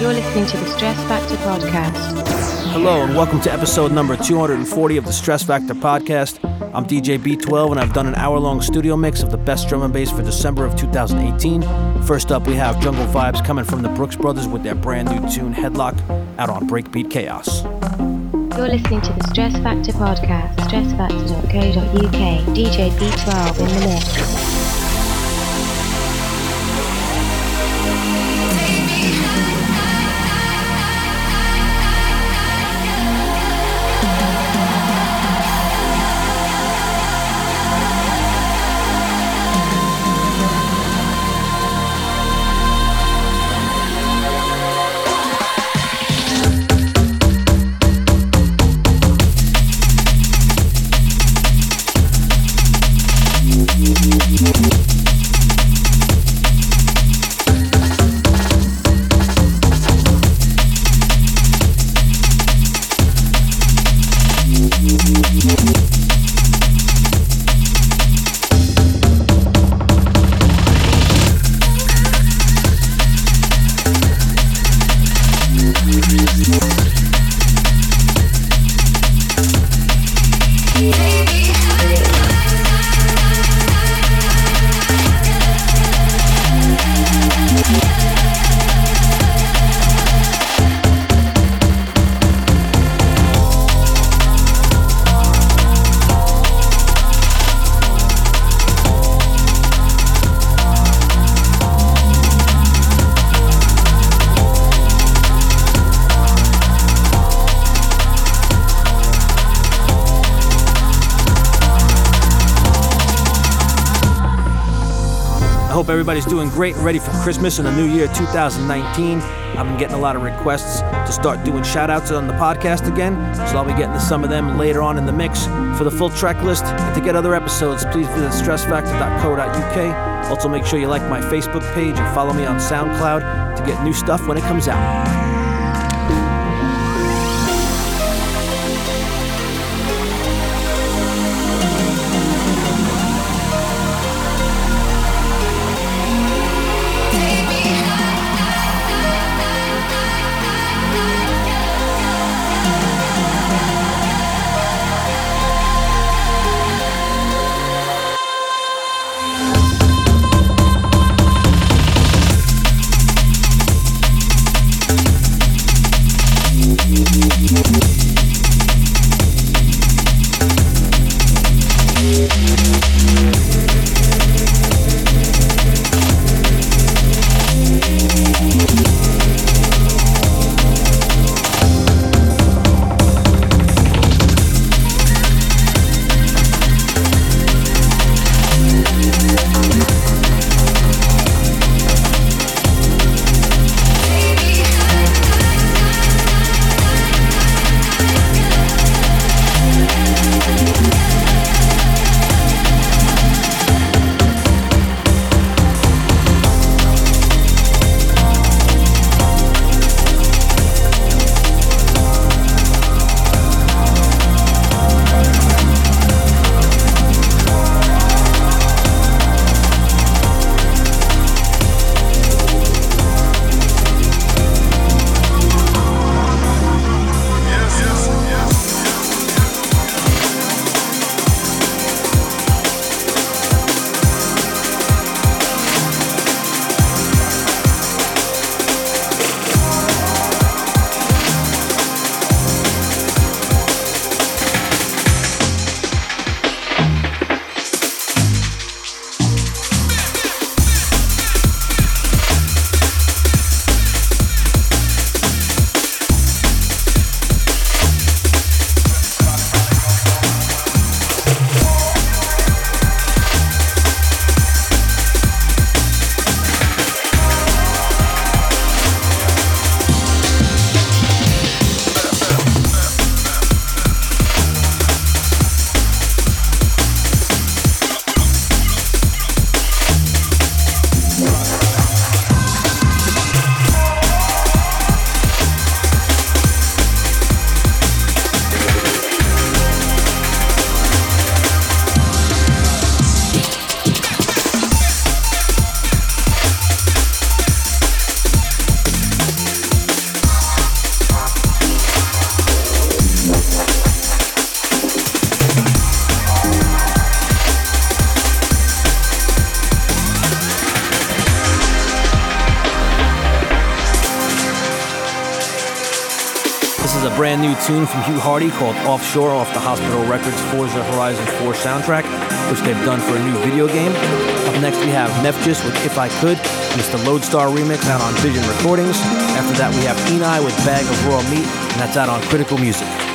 You're listening to the Stress Factor Podcast. Hello, and welcome to episode number 240 of the Stress Factor Podcast. I'm DJ B12, and I've done an hour long studio mix of the best drum and bass for December of 2018. First up, we have Jungle Vibes coming from the Brookes Brothers with their brand new tune Headlock out on Breakbeat Kaos. You're listening to the Stress Factor Podcast, stressfactor.co.uk, DJ B12 in the mix. Hope everybody's doing great and ready for Christmas and the new year 2019. I've been getting a lot of requests to start doing shout outs on the podcast again, so I'll be getting to some of them later on in the mix. For the full track list and to get other episodes, please visit stressfactor.co.uk. Also, make sure you like my Facebook page and follow me on SoundCloud to get new stuff when it comes out. Brand new tune from Hugh Hardie called Offshore off the Hospital Records Forza Horizon 4 soundtrack, which they've done for a new video game. Up next, we have Mefjus with If I Could, and it's the Loadstar remix out on Vision Recordings. After that, we have Enei with Bag of Raw Meat, and that's out on Critical Music.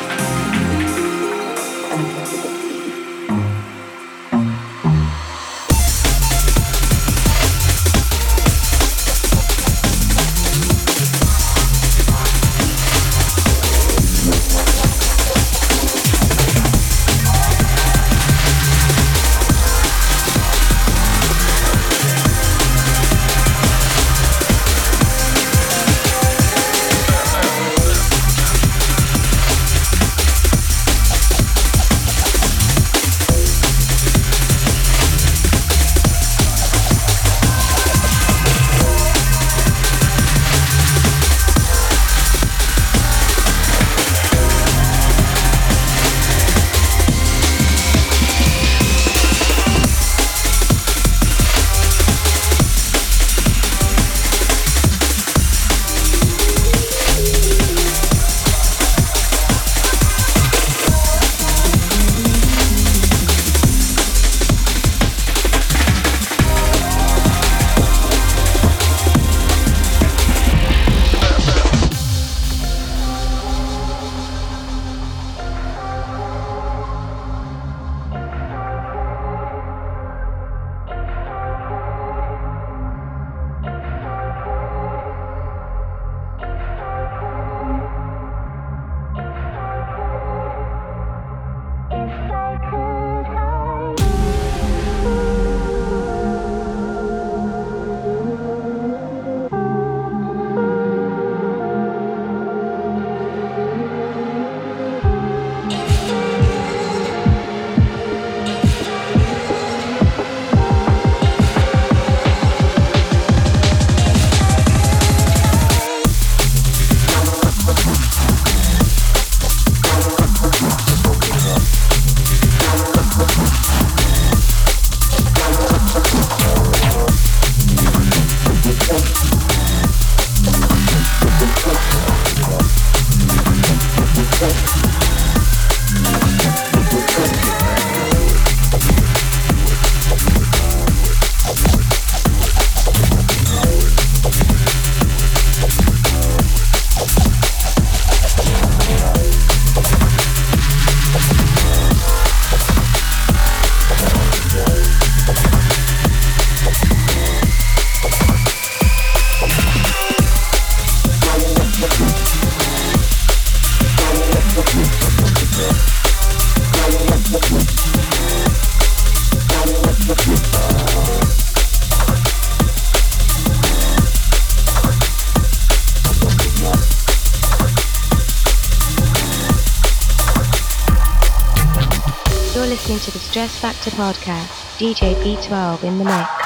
Stress Factor Podcast, DJ B12 in the mix.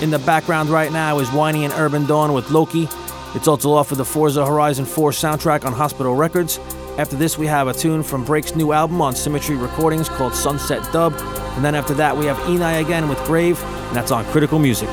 In the background right now is Whiney and Urbandawn with Loki. It's also off of the Forza Horizon 4 soundtrack on Hospital Records. After this, we have a tune from Break's new album on Symmetry Recordings called Sunset Dub. And then after that, we have Enei again with Grave, and that's on Critical Music.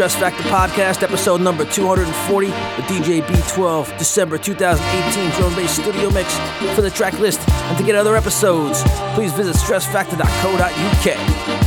Stress Factor Podcast, episode number 240 with DJ B12, December 2018 drum bass studio mix. For the track list and to get other episodes, please visit stressfactor.co.uk.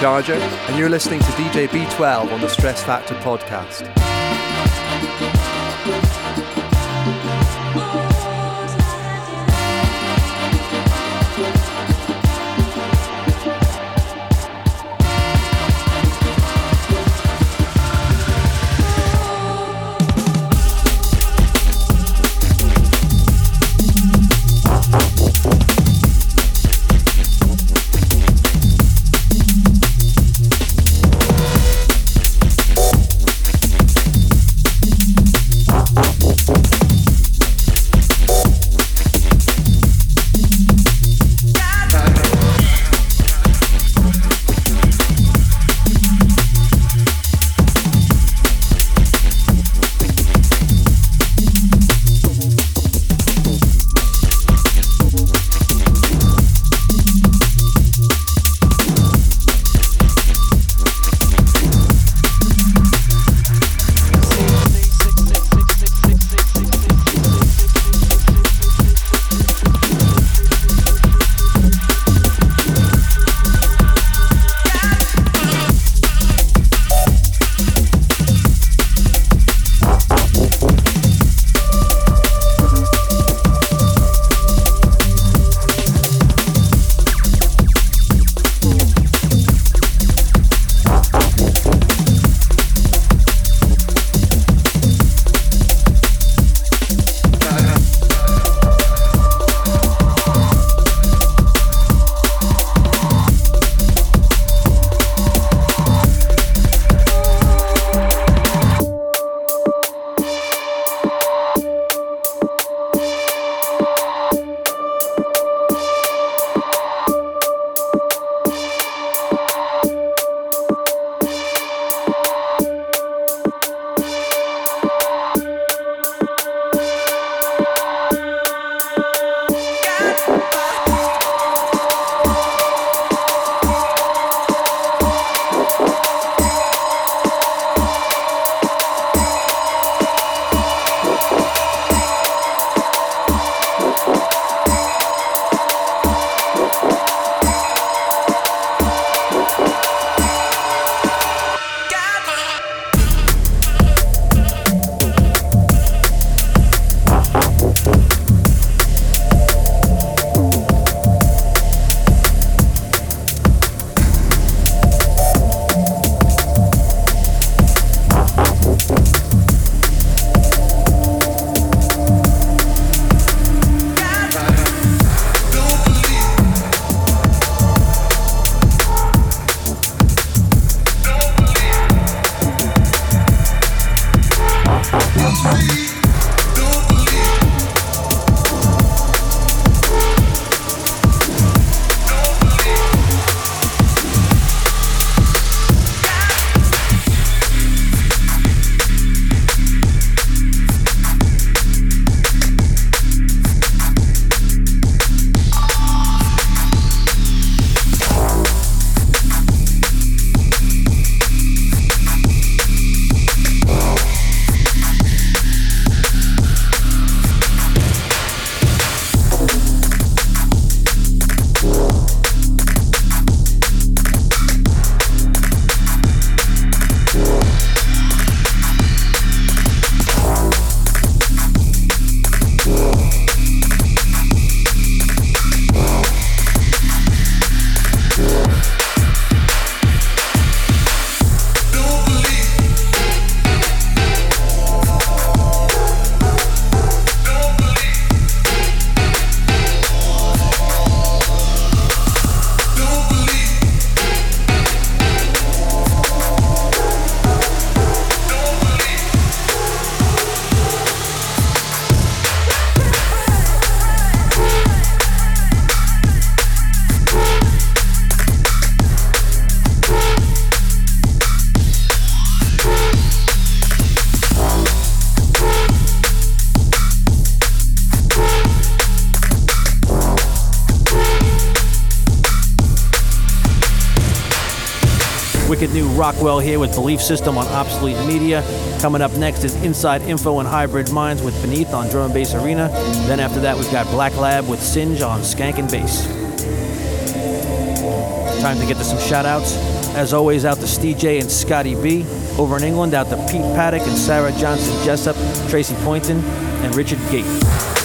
Charger, and you're listening to DJ B12 on the Stress Factor podcast. Rockwell here with Belief System on Obsolete Media. Coming up next is InsideInfo and Hybrid Minds with Beneath on Drum and Bass Arena. Then after that, we've got Blacklab with Singe on Skank and Bass. Time to get to some shout outs. As always, out to Steve J and Scotty B. Over in England, out to Pete Paddock and Sarah Johnson Jessup, Tracy Poynton, and Richard Gate.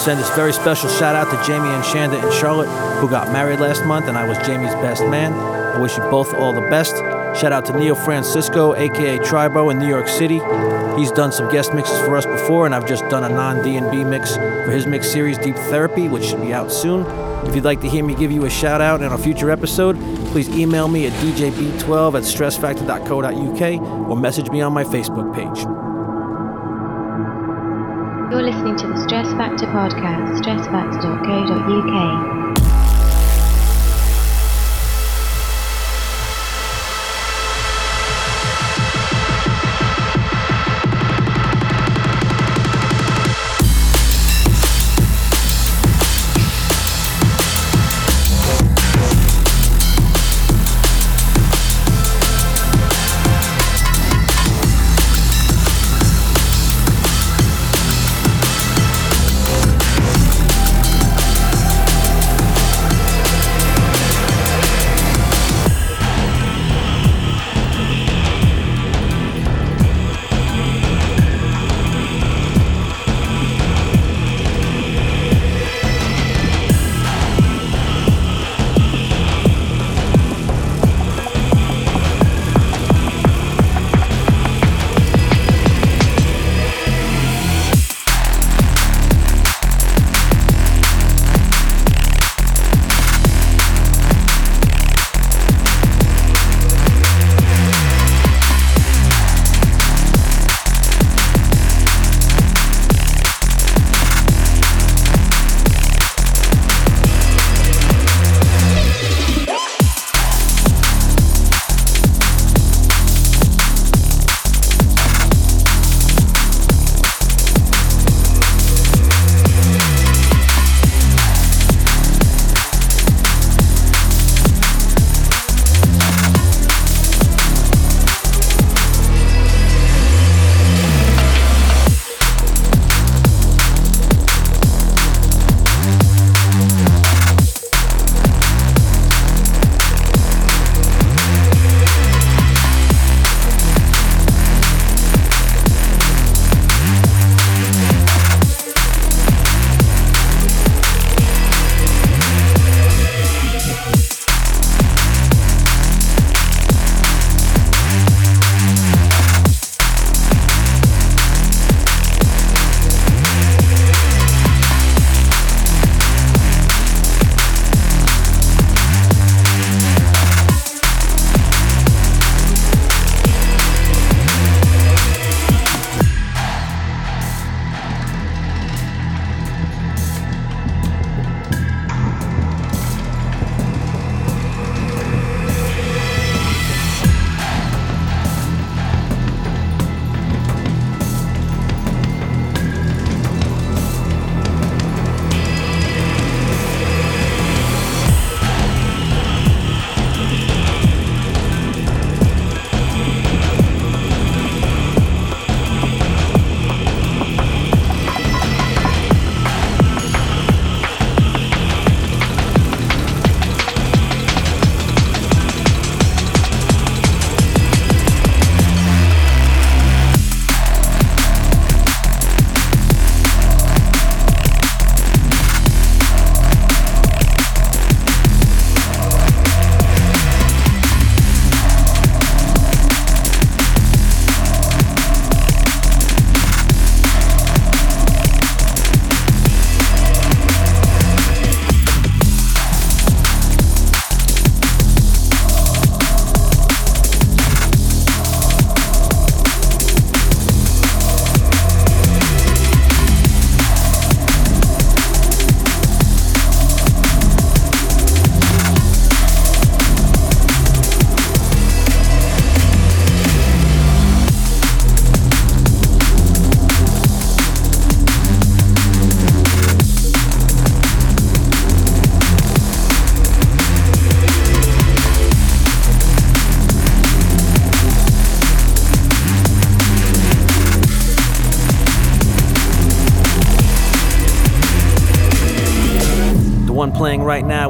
Send this very special shout out to Jamie and Shanda and Charlotte, who got married last month, and I was Jamie's best man. I wish you both all the best. Shout out to Neil Francisco, aka Tribo in New York City. He's done some guest mixes for us before, and I've just done a non D&B mix for his mix series Deep Therapy, which should be out soon. If you'd like to hear me give you a shout out in a future episode, please email me at djb12 at stressfactor.co.uk or message me on my Facebook page. Factor podcast, stressfactor.co.uk.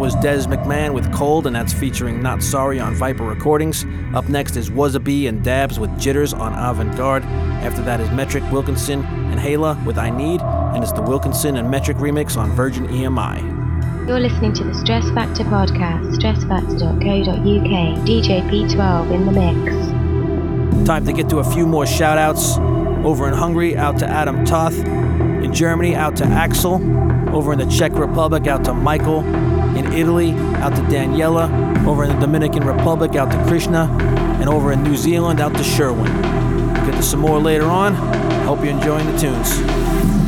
right Des McMahon with Cold, and that's featuring Not Sorry on Viper Recordings. Up next is Was a Be and Dabs with Jitters on Avant Garde. After that is Metrik Wilkinson and Hayla with I Need, and it's the Wilkinson and Metrik remix on Virgin EMI. You're listening to the Stress Factor podcast, stressfactor.co.uk, DJ B12 in the mix. Time to get to a few more shout outs. Over in Hungary, out to Adam Toth. In Germany, out to Axel. Over in the Czech Republic, out to Michael. Italy, out to Daniela. Over in the Dominican Republic, out to Krishna. And over in New Zealand, out to Sherwin. We'll get to some more later on. Hope you're enjoying the tunes.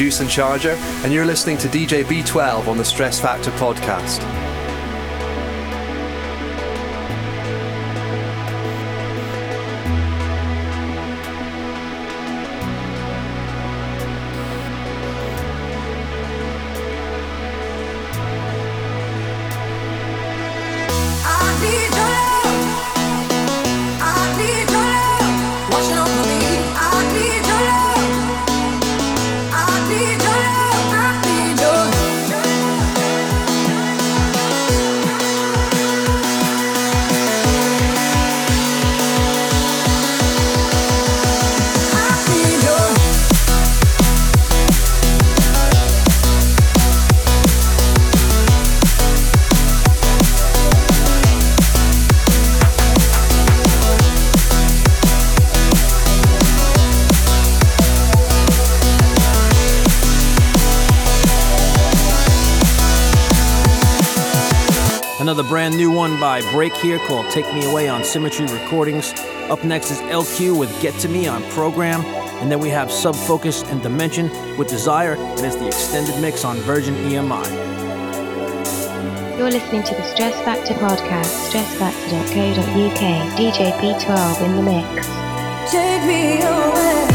Deuce and Charger, and you're listening to DJ B12 on the Stress Factor podcast. Another brand new one by Break here called Take Me Away on Symmetry Recordings. Up next is LQ with Get to Me on Program. And then we have Sub Focus and Dimension with Desire. And It is the extended mix on Virgin EMI. You're listening to the Stress Factor podcast, stressfactor.co.uk, DJ B12 in the mix. Take me away. away.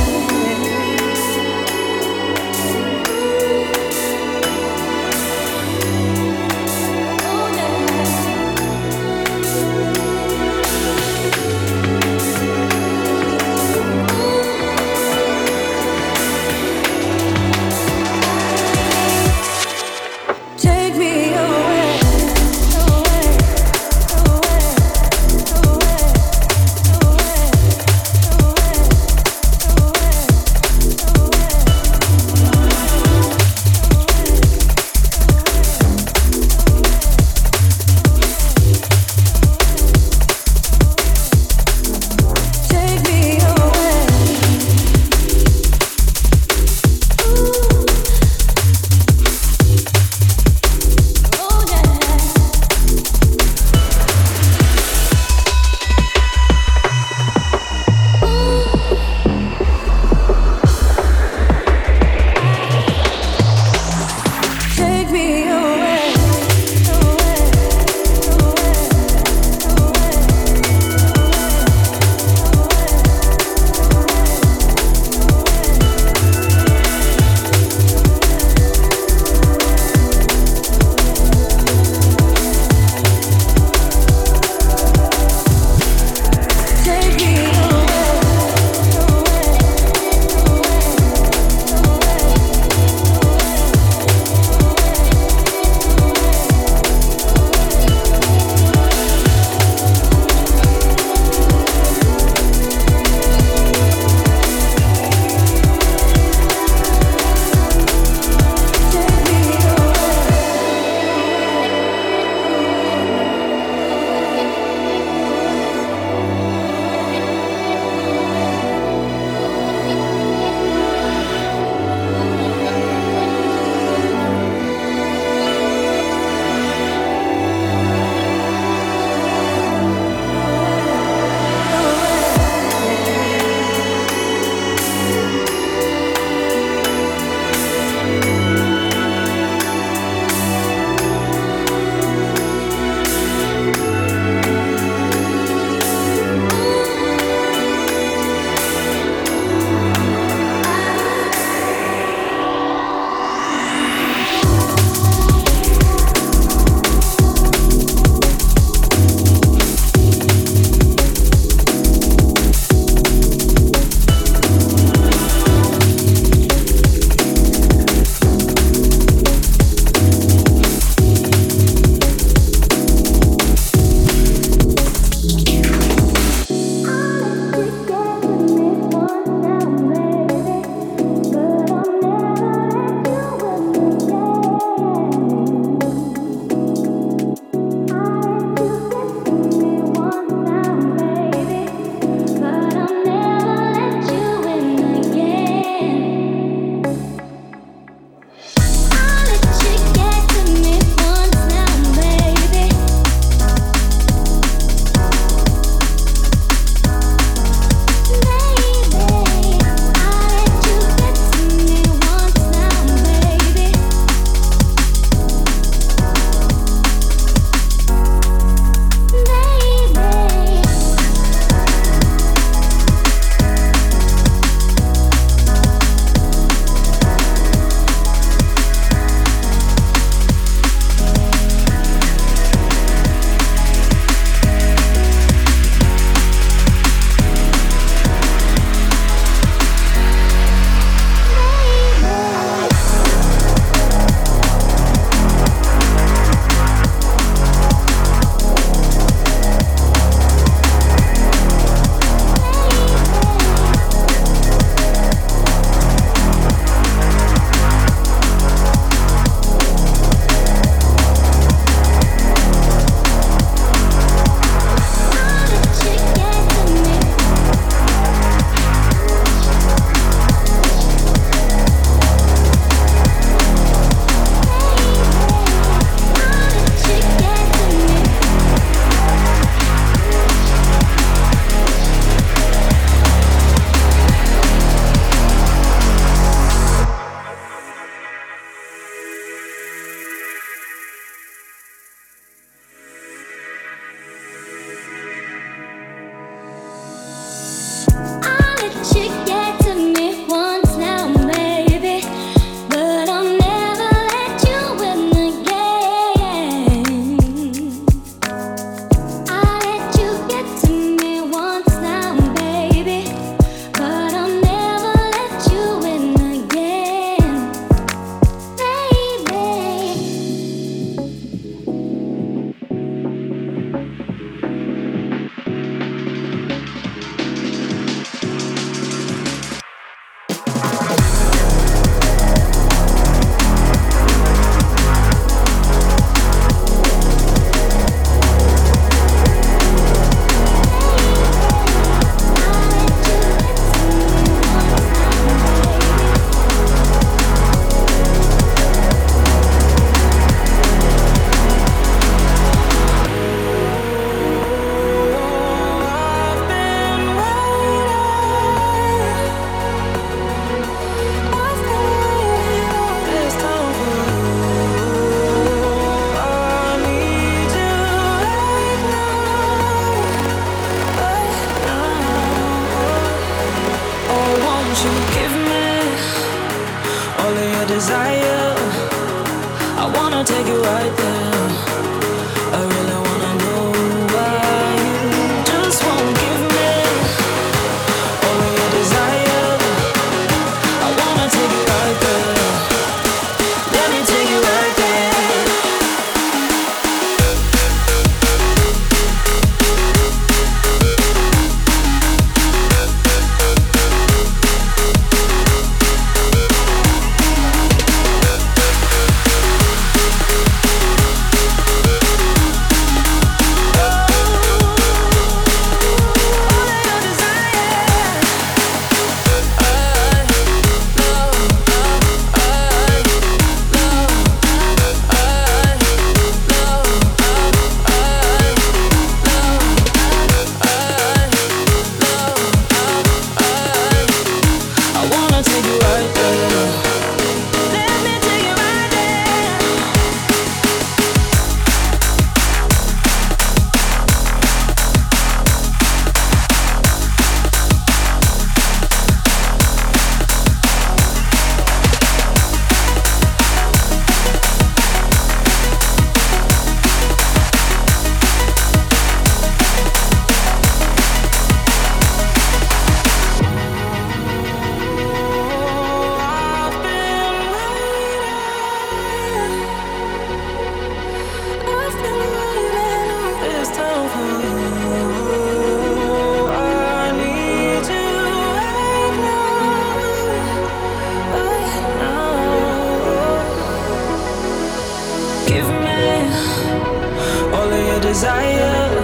Desire.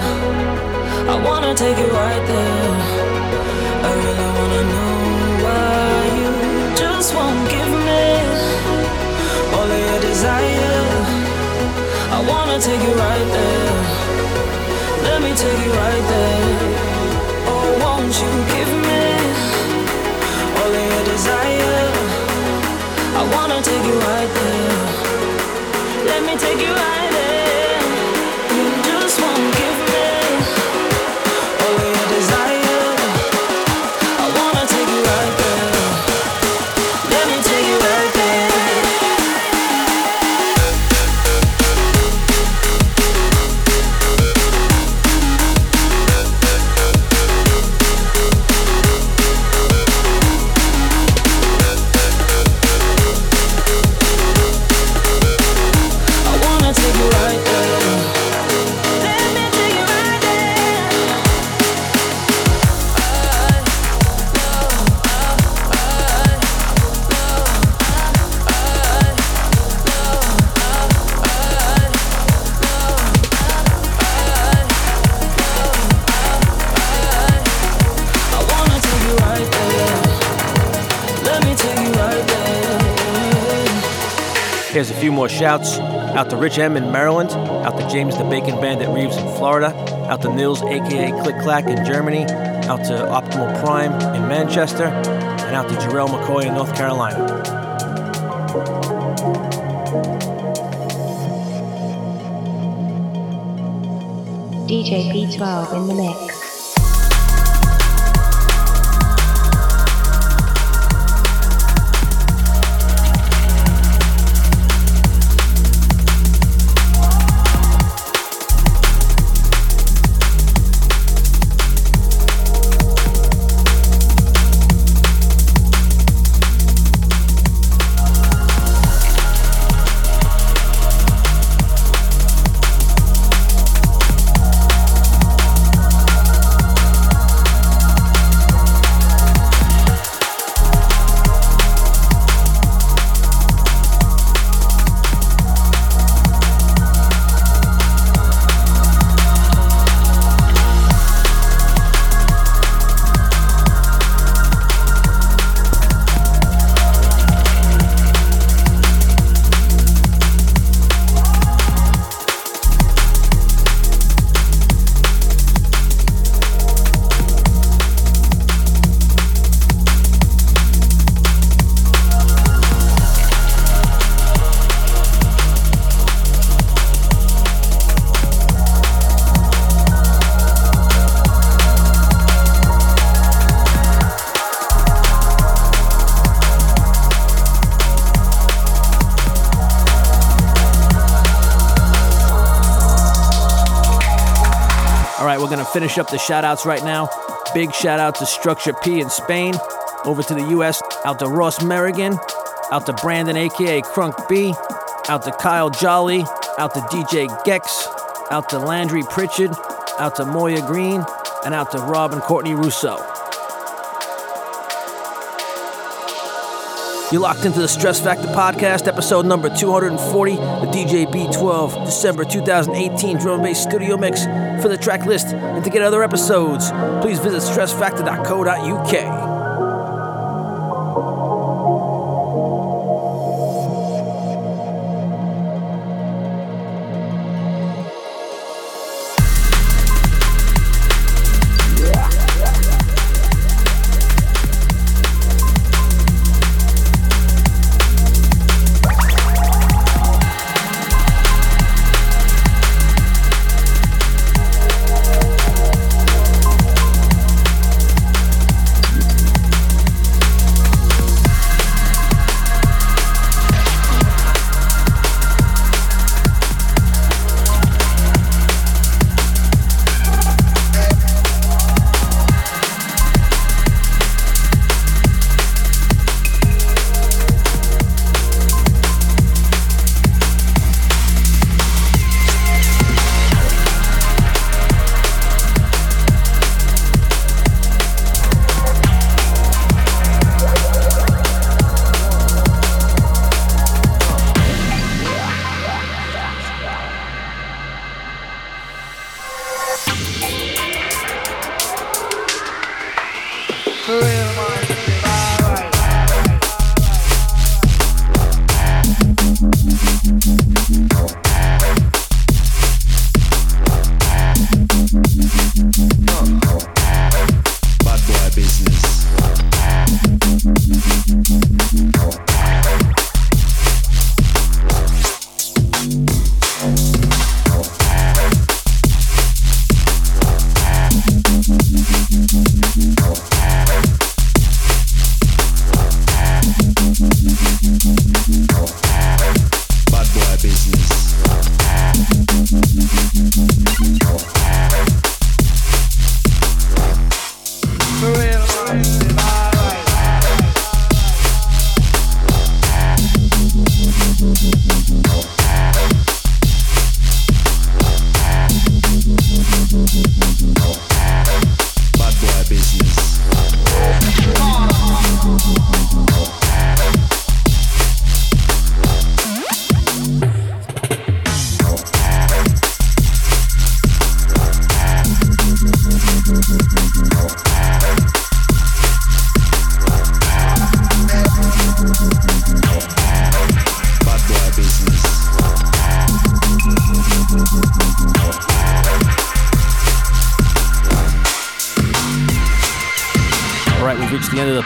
I wanna take you right there. I really wanna know why you just won't give me all of your desire. I wanna take you right there. Let me take you right there. Oh, won't you give me all of your desire? I wanna take you right there. Let me take you right there. Shouts. Out to Rich M in Maryland. Out to James the Bacon Bandit Reeves in Florida. Out to Nils, aka Click Clack in Germany. Out to Optimal Prime in Manchester. And out to Jarrell McCoy in North Carolina. DJ B12 in the mix. Finish up the shout outs right now. Big shout out to Structure P in Spain, over to the US, out to Ross Merrigan, out to Brandon, aka Crunk B, out to Kyle Jolly, out to DJ Gex, out to Landry Pritchard, out to Moya Green, and out to Rob and Courtney Russo. You're locked into the Stress Factor Podcast, episode number 240, the DJ B12, December 2018 drum bass studio mix. For the track list and to get other episodes, please visit stressfactor.co.uk.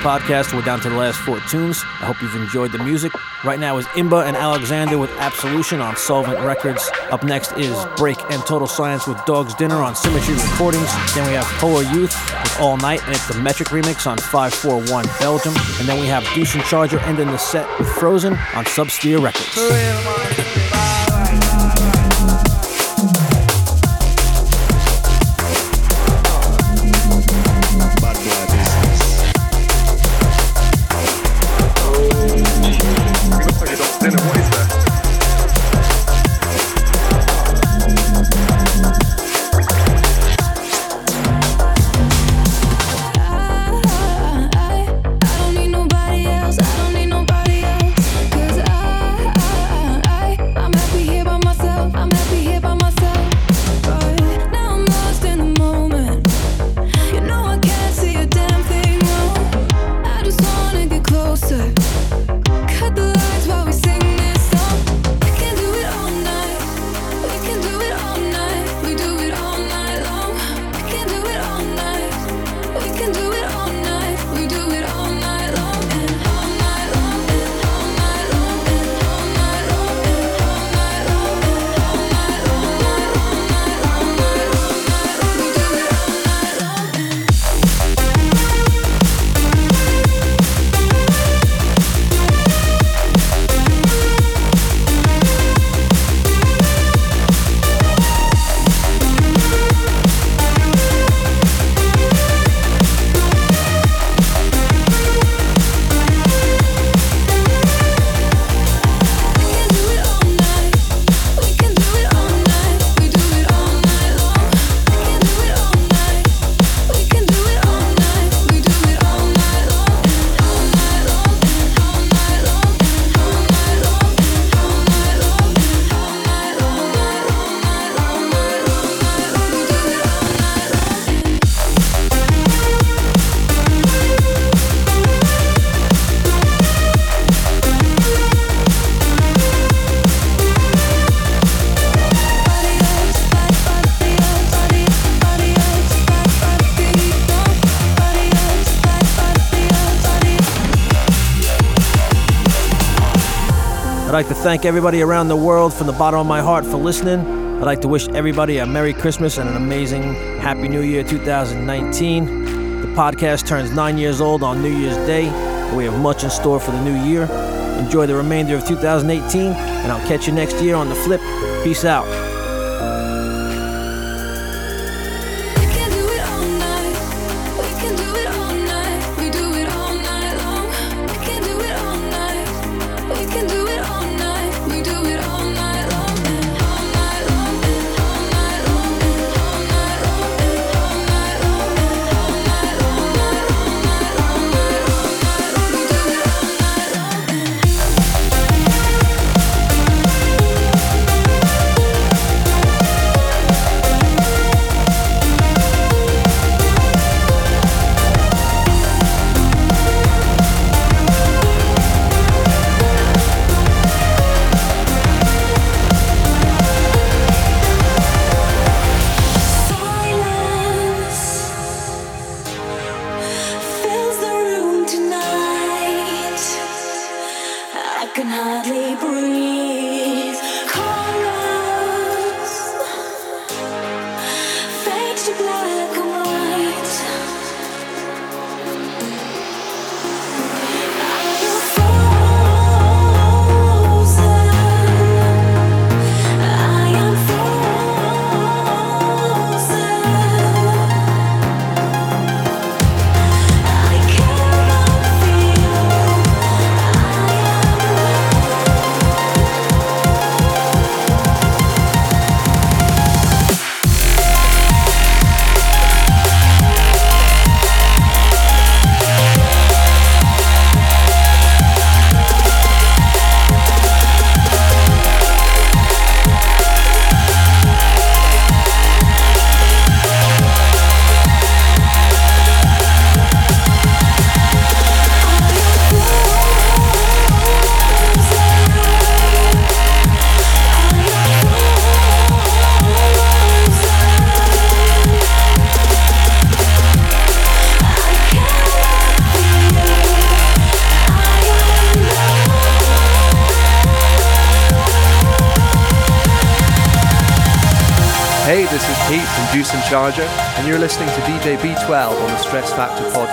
podcast. We're down to the last four tunes. I hope you've enjoyed the music. Right now is Imba and Alexvnder with Absolution on Soulvent Records. Up next is Break and Total Science with Dog's Dinner on Symmetry Recordings. Then we have Polar Youth with All Night, and it's the Metrik remix on 541 Belgium. And then we have Deuce and Charger ending the set with Frozen on Subsphere Records. Like to thank everybody around the world from the bottom of my heart for listening. I'd like to wish everybody a Merry Christmas and an amazing Happy New Year 2019. The podcast turns nine years old on New Year's Day, we have much in store for the new year. Enjoy the remainder of 2018, and I'll catch you next year on the flip. Peace out. Charger, and you're listening to DJ B12 on the Stress Factor podcast.